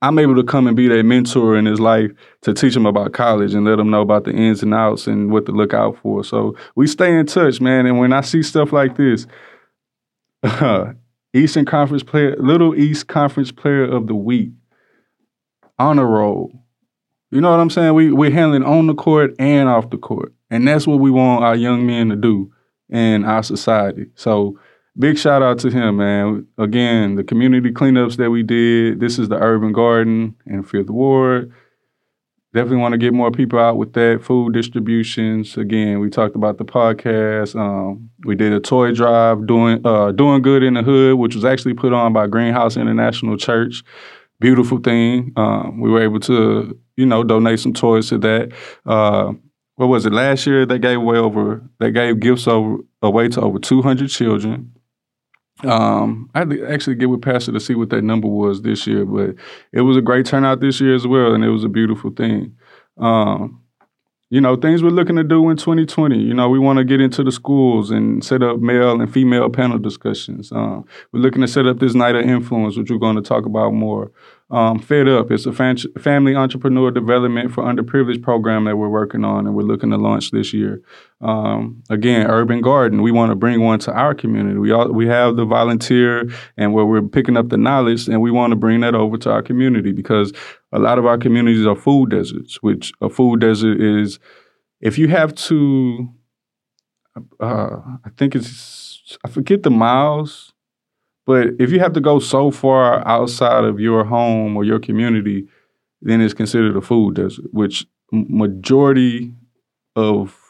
I'm able to come and be that mentor in his life to teach him about college and let him know about the ins and outs and what to look out for. So we stay in touch, man. And when I see stuff like this, Eastern Conference player, Little East Conference Player of the Week, honor roll. You know what I'm saying? We we're handling on the court and off the court, and that's what we want our young men to do in our society. So big shout out to him, man. Again, the community cleanups that we did. This is the Urban Garden in Fifth Ward. Definitely want to get more people out with that. Food distributions. Again, we talked about the podcast. Um, we did a toy drive, doing uh, doing good in the hood, which was actually put on by Greenhouse International Church. Beautiful thing. Um, we were able to, you know, donate some toys to that. Uh, what was it last year? They gave away over. They gave gifts over away to over 200 children. Um, I had to actually get with Pastor to see what that number was this year, but it was a great turnout this year as well, and it was a beautiful thing. Um, you know, things we're looking to do in 2020. You know, we want to get into the schools and set up male and female panel discussions. Um, we're looking to set up this night of influence, which we're going to talk about more. Um, Fed Up, it's a family entrepreneur development for underprivileged program that we're working on and we're looking to launch this year. Um, again, Urban Garden, we want to bring one to our community. We all, we have the volunteer and where we're picking up the knowledge and we want to bring that over to our community because a lot of our communities are food deserts, which a food desert is if you have to, uh, I think it's, I forget the miles, but if you have to go so far outside of your home or your community, then it's considered a food desert, which majority of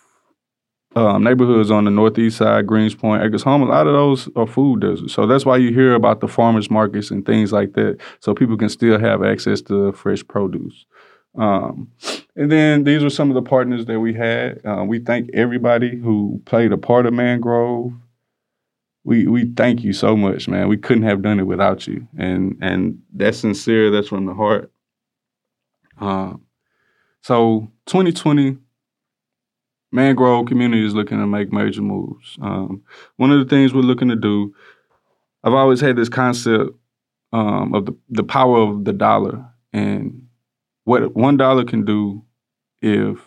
um, neighborhoods on the northeast side, Greenspoint, Acres Home, a lot of those are food deserts. So that's why you hear about the farmers markets and things like that, so people can still have access to fresh produce. Um, and then these are some of the partners that we had. Uh, we thank everybody who played a part of Mangrove we we thank you so much, man. We couldn't have done it without you, and and that's sincere. That's from the heart. Uh, so 2020, Mangrove community is looking to make major moves. Um, one of the things we're looking to do I've always had this concept um, of the, the power of the dollar and what one dollar can do if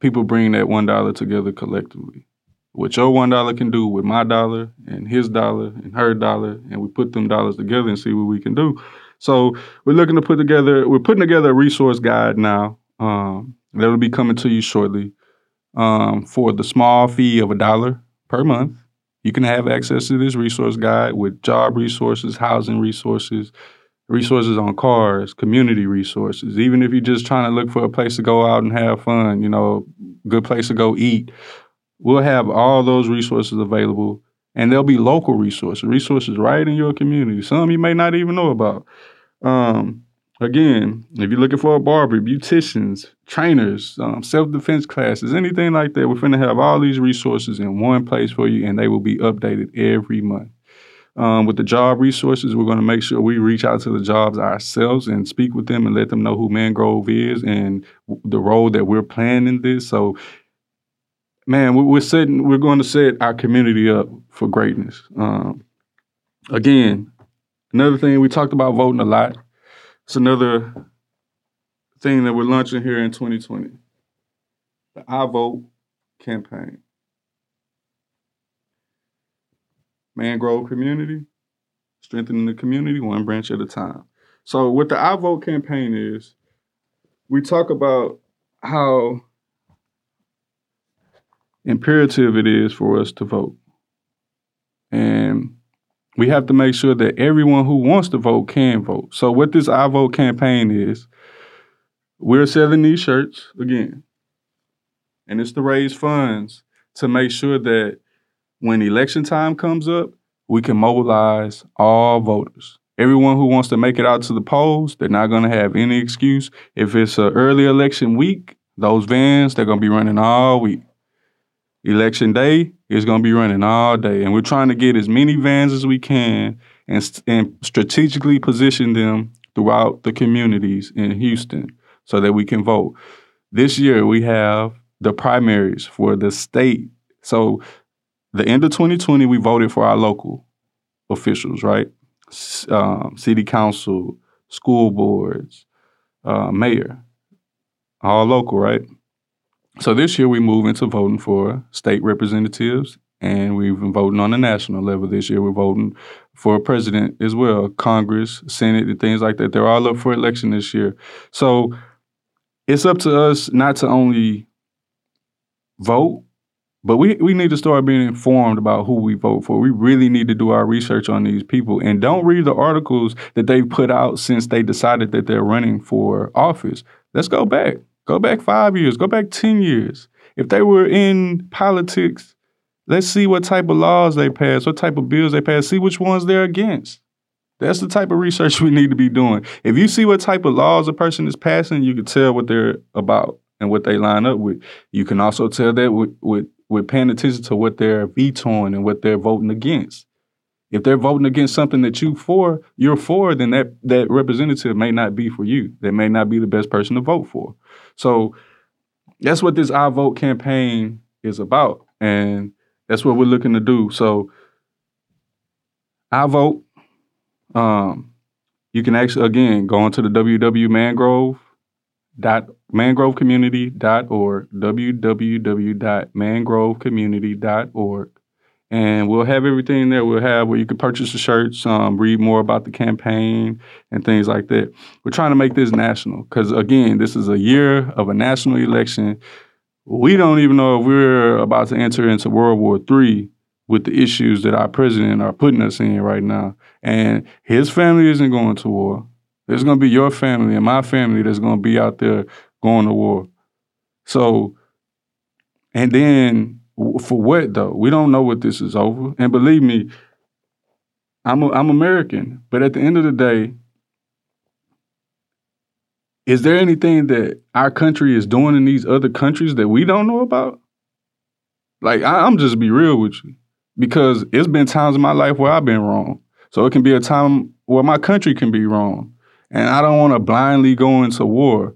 people bring that one dollar together collectively. What your one dollar can do with my dollar and his dollar and her dollar, and we put them dollars together and see what we can do. So we're looking to put together, we're putting together a resource guide now um, that will be coming to you shortly um, for the small fee of a dollar per month. You can have access to this resource guide with job resources, housing resources, resources on cars, community resources. Even if you're just trying to look for a place to go out and have fun, you know, good place to go eat, we'll have all those resources available. And there'll be local resources, resources right in your community. Some you may not even know about. Um, Again, if you're looking for a barber, beauticians, trainers, um, self defense classes, anything like that, we're going to have all these resources in one place for you, and they will be updated every month. Um, with the job resources, we're going to make sure we reach out to the jobs ourselves and speak with them and let them know who Mangrove is and the role that we're playing in this. So, man, we're setting, we're going to set our community up for greatness. Um, again, another thing we talked about voting a lot. It's another thing that we're launching here in 2020 the I Vote campaign. Mangrove community, strengthening the community one branch at a time. So, what the I Vote campaign is, we talk about how imperative it is for us to vote. And we have to make sure that everyone who wants to vote can vote. So what this I Vote campaign is, we're selling these shirts again. And it's to raise funds to make sure that when election time comes up, we can mobilize all voters. Everyone who wants to make it out to the polls, they're not going to have any excuse. If it's an early election week, those vans, they're going to be running all week. Election day is going to be running all day, and we're trying to get as many vans as we can and, and strategically position them throughout the communities in Houston so that we can vote. This year we have the primaries for the state. So the end of 2020, we voted for our local officials, right? Um, city council, school boards, uh, mayor, all local, right? So this year we move into voting for state representatives, and we've been voting on the national level. This year we're voting for a president as well, Congress, Senate, and things like that. They're all up for election this year. So it's up to us not to only vote, but we, we need to start being informed about who we vote for. We really need to do our research on these people and don't read the articles that they've put out since they decided that they're running for office. Let's go back. Go back five years, go back 10 years. If they were in politics, let's see what type of laws they pass, what type of bills they pass, see which ones they're against. That's the type of research we need to be doing. If you see what type of laws a person is passing, you can tell what they're about and what they line up with. You can also tell that with, with, with paying attention to what they're vetoing and what they're voting against. If they're voting against something that you for, you're for, then that that representative may not be for you. They may not be the best person to vote for. So that's what this I Vote campaign is about. And that's what we're looking to do. So I vote. Um, you can actually again go onto the www.mangrove dot mangrovecommunity.org www.mangrovecommunity.org and we'll have everything there. We'll have where you can purchase the shirts, um, read more about the campaign, and things like that. We're trying to make this national because, again, this is a year of a national election. We don't even know if we're about to enter into World War III with the issues that our president are putting us in right now. And his family isn't going to war. There's going to be your family and my family that's going to be out there going to war. So, and then for what though? We don't know what this is over. And believe me, I'm a, I'm American, but at the end of the day, is there anything that our country is doing in these other countries that we don't know about? Like I, I'm just be real with you, because it's been times in my life where I've been wrong. So it can be a time where my country can be wrong, and I don't want to blindly go into war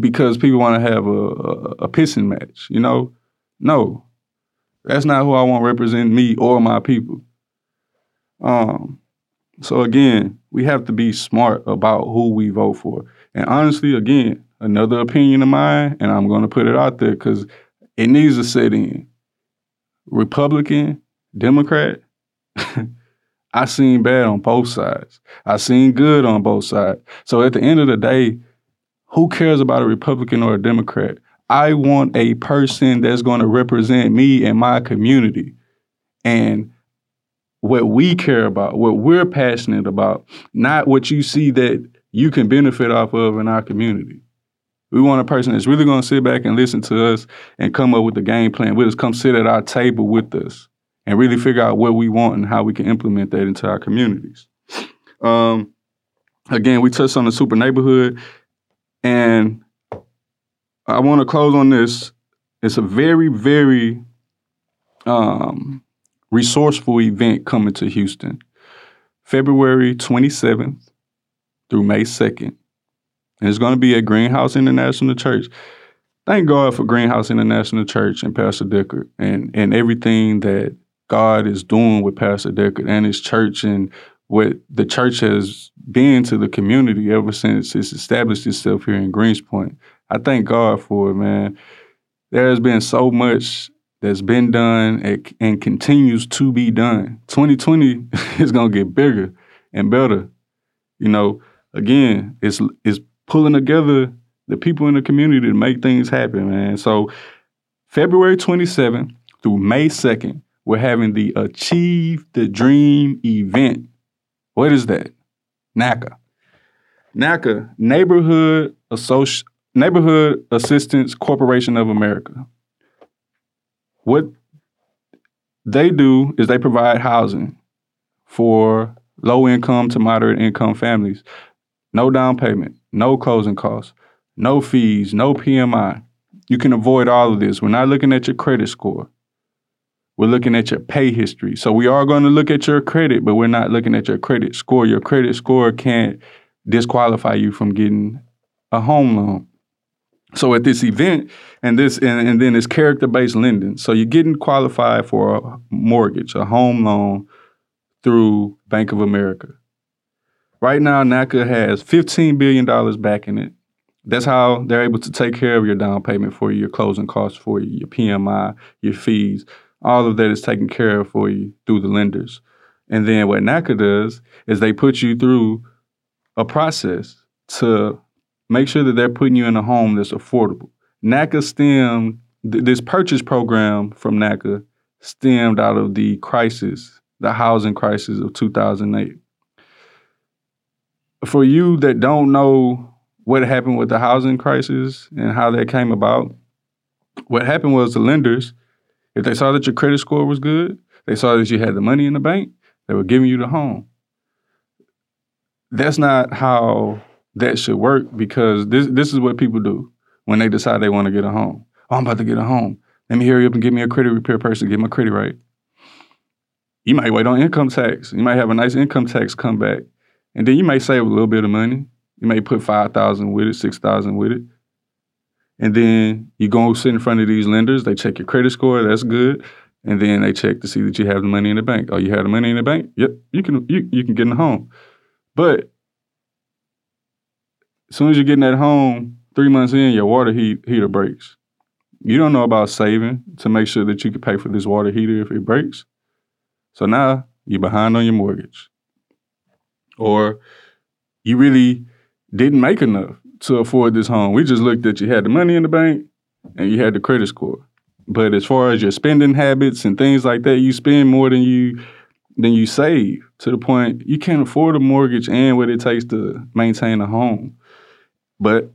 because people want to have a, a, a pissing match. You know, no, that's not who I want represent me or my people. Um, so again, we have to be smart about who we vote for. And honestly, again, another opinion of mine, and I'm going to put it out there because it needs to set in. Republican, Democrat, I seen bad on both sides. I seen good on both sides. So at the end of the day, who cares about a Republican or a Democrat? I want a person that's going to represent me and my community. And what we care about, what we're passionate about, not what you see that you can benefit off of in our community. We want a person that's really going to sit back and listen to us and come up with the game plan with us, come sit at our table with us and really figure out what we want and how we can implement that into our communities. Um, again, we touched on the super neighborhood, and I want to close on this. It's a very, very um, resourceful event coming to Houston, February 27th through May 2nd. And it's going to be at Greenhouse International Church. Thank God for Greenhouse International Church and Pastor Deckard and, and everything that God is doing with Pastor Deckard and his church and what the church has been to the community ever since it's established itself here in Greenspoint. I thank God for it, man. There has been so much that's been done and, and continues to be done. 2020 is to get bigger and better. You know, again, it's it's pulling together the people in the community to make things happen, man. So February 27th through May 2nd, we're having the Achieve the Dream event. What is that? NACA. NACA, Neighborhood Associ- Neighborhood Assistance Corporation of America. What they do is they provide housing for low income to moderate income families. No down payment, no closing costs, no fees, no PMI. You can avoid all of this. We're not looking at your credit score. We're looking at your pay history. So we are going to look at your credit, but we're not looking at your credit score. Your credit score can't disqualify you from getting a home loan. So at this event, and this and, and then it's character-based lending. So you're getting qualified for a mortgage, a home loan through Bank of America. Right now, NACA has $15 billion backing it. That's how they're able to take care of your down payment for you, your closing costs for you, your PMI, your fees. All of that is taken care of for you through the lenders. And then what NACA does is they put you through a process to make sure that they're putting you in a home that's affordable. NACA stemmed, th- this purchase program from NACA stemmed out of the crisis, the housing crisis of 2008 for you that don't know what happened with the housing crisis and how that came about, what happened was the lenders, if they saw that your credit score was good, they saw that you had the money in the bank, they were giving you the home. That's not how that should work because this this is what people do when they decide they want to get a home. Oh, I'm about to get a home. Let me hurry up and get me a credit repair person, get my credit right. You might wait on income tax. You might have a nice income tax come back and then you may save a little bit of money. You may put five thousand with it, six thousand with it. And then you go sit in front of these lenders, they check your credit score, that's good. And then they check to see that you have the money in the bank. Oh, you have the money in the bank? Yep, you can you, you can get in the home. But as soon as you're getting at home, three months in, your water heat, heater breaks. You don't know about saving to make sure that you can pay for this water heater if it breaks. So now you're behind on your mortgage or you really didn't make enough to afford this home. We just looked at you had the money in the bank and you had the credit score. But as far as your spending habits and things like that, you spend more than you than you save to the point you can't afford a mortgage and what it takes to maintain a home. But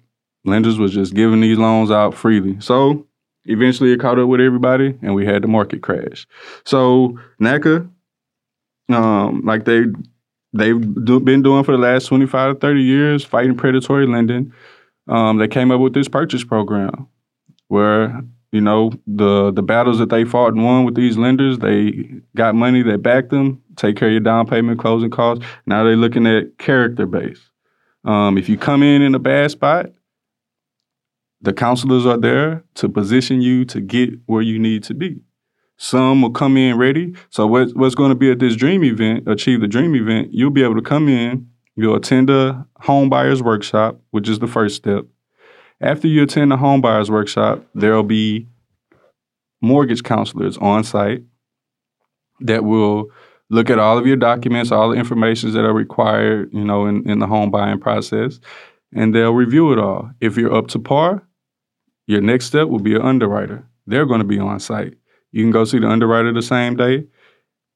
lenders was just giving these loans out freely. So eventually it caught up with everybody and we had the market crash. So NACA, um, like they they've do, been doing for the last 25 to 30 years, fighting predatory lending. Um, they came up with this purchase program where, you know, the the battles that they fought and won with these lenders, they got money that backed them, take care of your down payment, closing costs. Now they're looking at character base. Um, if you come in in a bad spot, the counselors are there to position you to get where you need to be. Some will come in ready. So what, what's going to be at this dream event, achieve the dream event, you'll be able to come in, you'll attend a home buyers workshop, which is the first step. After you attend the home buyers workshop, there'll be mortgage counselors on site that will look at all of your documents, all the information that are required, you know, in, in the home buying process, and they'll review it all. If you're up to par, your next step will be an underwriter. They're going to be on site. You can go see the underwriter the same day.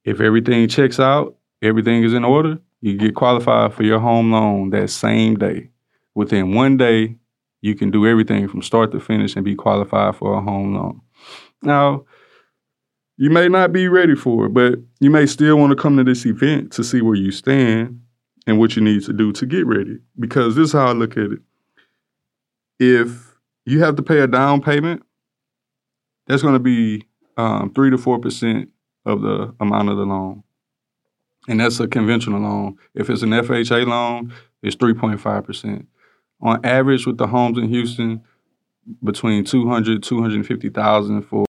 If everything checks out, everything is in order, you get qualified for your home loan that same day. Within one day, you can do everything from start to finish and be qualified for a home loan. Now, you may not be ready for it, but you may still want to come to this event to see where you stand and what you need to do to get ready. Because this is how I look at it. If you have to pay a down payment, that's going to be um, three to four percent of the amount of the loan, and that's a conventional loan. If it's an FHA loan, it's three point five percent. On average, with the homes in Houston, between 200 250,000 for